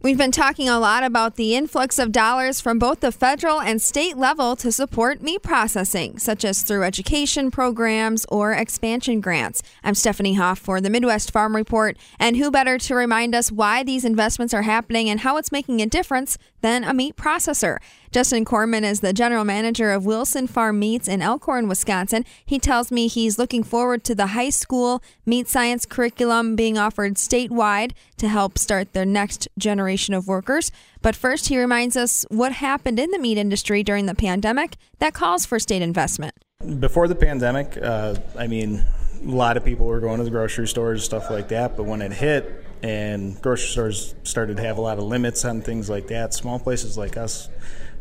We've been talking a lot about the influx of dollars from both the federal and state level to support meat processing, such as through education programs or expansion grants. I'm Stephanie Hoff for the Midwest Farm Report, and who better to remind us why these investments are happening and how it's making a difference than a meat processor? Justin Corman is the general manager of Wilson Farm Meats in Elkhorn, Wisconsin. He tells me he's looking forward to the high school meat science curriculum being offered statewide to help start their next generation of workers. But first, he reminds us what happened in the meat industry during the pandemic that calls for state investment. Before the pandemic, uh, I mean, a lot of people were going to the grocery stores, stuff like that. But when it hit, and grocery stores started to have a lot of limits on things like that, small places like us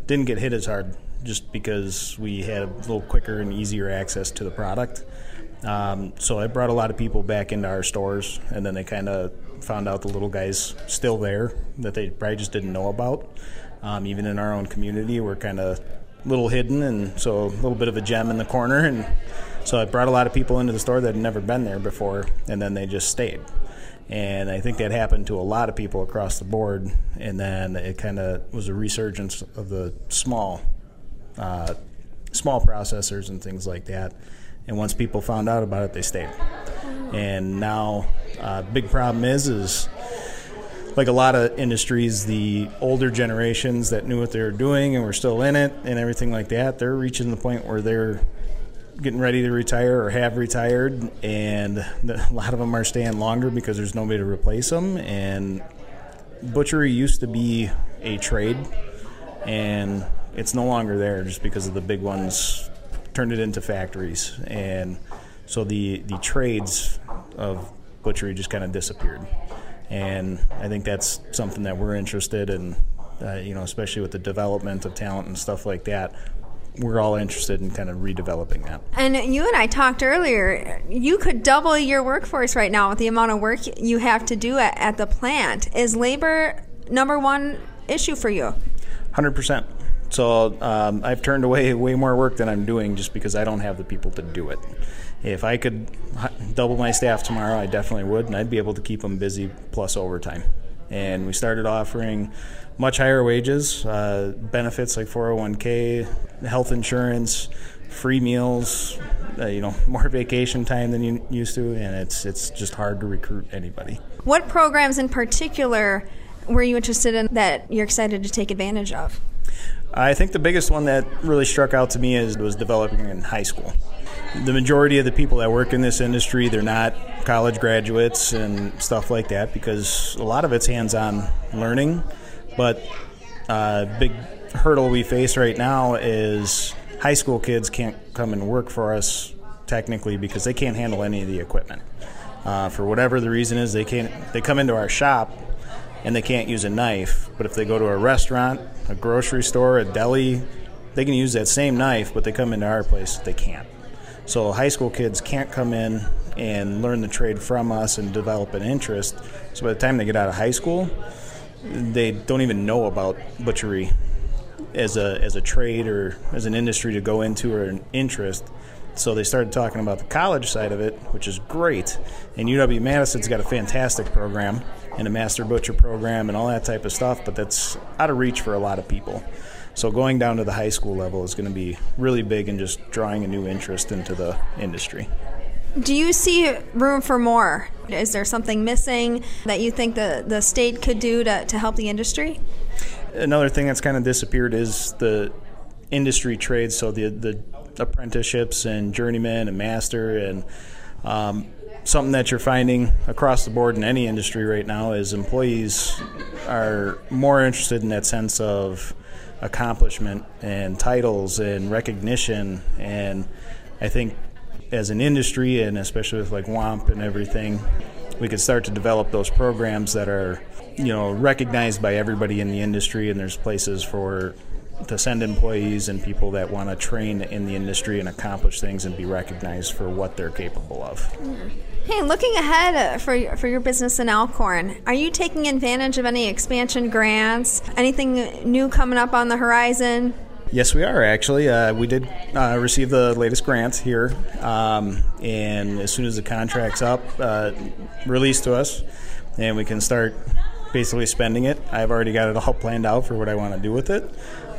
didn't get hit as hard just because we had a little quicker and easier access to the product. Um, so I brought a lot of people back into our stores, and then they kind of found out the little guys still there that they probably just didn't know about. Um, even in our own community, we're kind of little hidden, and so a little bit of a gem in the corner. And so I brought a lot of people into the store that had never been there before, and then they just stayed. And I think that happened to a lot of people across the board. And then it kind of was a resurgence of the small, uh, small processors and things like that. And once people found out about it, they stayed. And now, uh, big problem is is like a lot of industries, the older generations that knew what they were doing and were still in it and everything like that, they're reaching the point where they're getting ready to retire or have retired, and a lot of them are staying longer because there's nobody to replace them. And butchery used to be a trade, and it's no longer there just because of the big ones turned it into factories, and so the the trades of butchery just kind of disappeared. And I think that's something that we're interested in, uh, you know, especially with the development of talent and stuff like that we're all interested in kind of redeveloping that. And you and I talked earlier, you could double your workforce right now with the amount of work you have to do at, at the plant. Is labor number one issue for you? 100%. So um, I've turned away way more work than I'm doing just because I don't have the people to do it. If I could double my staff tomorrow, I definitely would, and I'd be able to keep them busy plus overtime. And we started offering much higher wages, uh, benefits like 401k, health insurance, free meals, uh, you know, more vacation time than you used to, and it's it's just hard to recruit anybody. What programs in particular were you interested in that you're excited to take advantage of? I think the biggest one that really struck out to me is was developing in high school. The majority of the people that work in this industry, they're not college graduates and stuff like that because a lot of it's hands-on learning but a uh, big hurdle we face right now is high school kids can't come and work for us technically because they can't handle any of the equipment. Uh, for whatever the reason is, they can't. They come into our shop and they can't use a knife. But if they go to a restaurant, a grocery store, a deli, they can use that same knife. But they come into our place, they can't. So high school kids can't come in and learn the trade from us and develop an interest. So by the time they get out of high school, they don't even know about butchery as a as a trade or as an industry to go into or an interest. So they started talking about the college side of it, which is great. And UW Madison's got a fantastic program and a master butcher program and all that type of stuff, but that's out of reach for a lot of people. So going down to the high school level is going to be really big and just drawing a new interest into the industry. Do you see room for more? Is there something missing that you think the, the state could do to, to help the industry? Another thing that's kind of disappeared is the industry trades, so the, the apprenticeships and journeyman and master and um, something that you're finding across the board in any industry right now is employees are more interested in that sense of accomplishment and titles and recognition. And I think as an industry and especially with like WAMP and everything, we could start to develop those programs that are, you know, recognized by everybody in the industry. And there's places for to send employees and people that want to train in the industry and accomplish things and be recognized for what they're capable of. Hey, looking ahead uh, for for your business in Elkhorn, are you taking advantage of any expansion grants? Anything new coming up on the horizon? Yes, we are actually. Uh, we did uh, receive the latest grant here, um, and as soon as the contract's up, uh, released to us, and we can start basically spending it. I've already got it all planned out for what I want to do with it.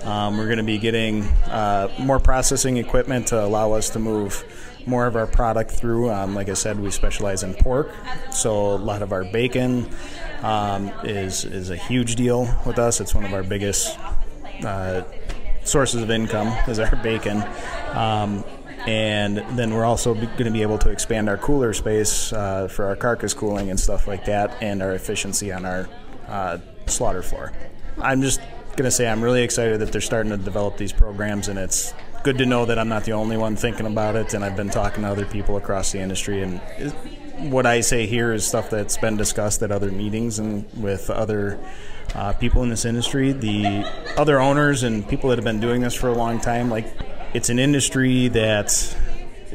Um, we're going to be getting uh, more processing equipment to allow us to move more of our product through. Um, like I said, we specialize in pork, so a lot of our bacon um, is is a huge deal with us. It's one of our biggest uh, sources of income is our bacon. And then we're also going to be able to expand our cooler space uh, for our carcass cooling and stuff like that, and our efficiency on our uh, slaughter floor. I'm just going to say I'm really excited that they're starting to develop these programs, and it's good to know that I'm not the only one thinking about it, and I've been talking to other people across the industry. And what I say here is stuff that's been discussed at other meetings and with other uh, people in this industry. The other owners and people that have been doing this for a long time, like it's an industry that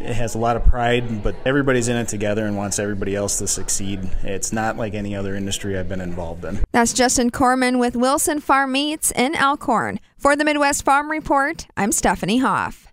has a lot of pride, but everybody's in it together and wants everybody else to succeed. It's not like any other industry I've been involved in. That's Justin Corman with Wilson Farm Meats in Elkhorn. For the Midwest Farm Report, I'm Stephanie Hoff.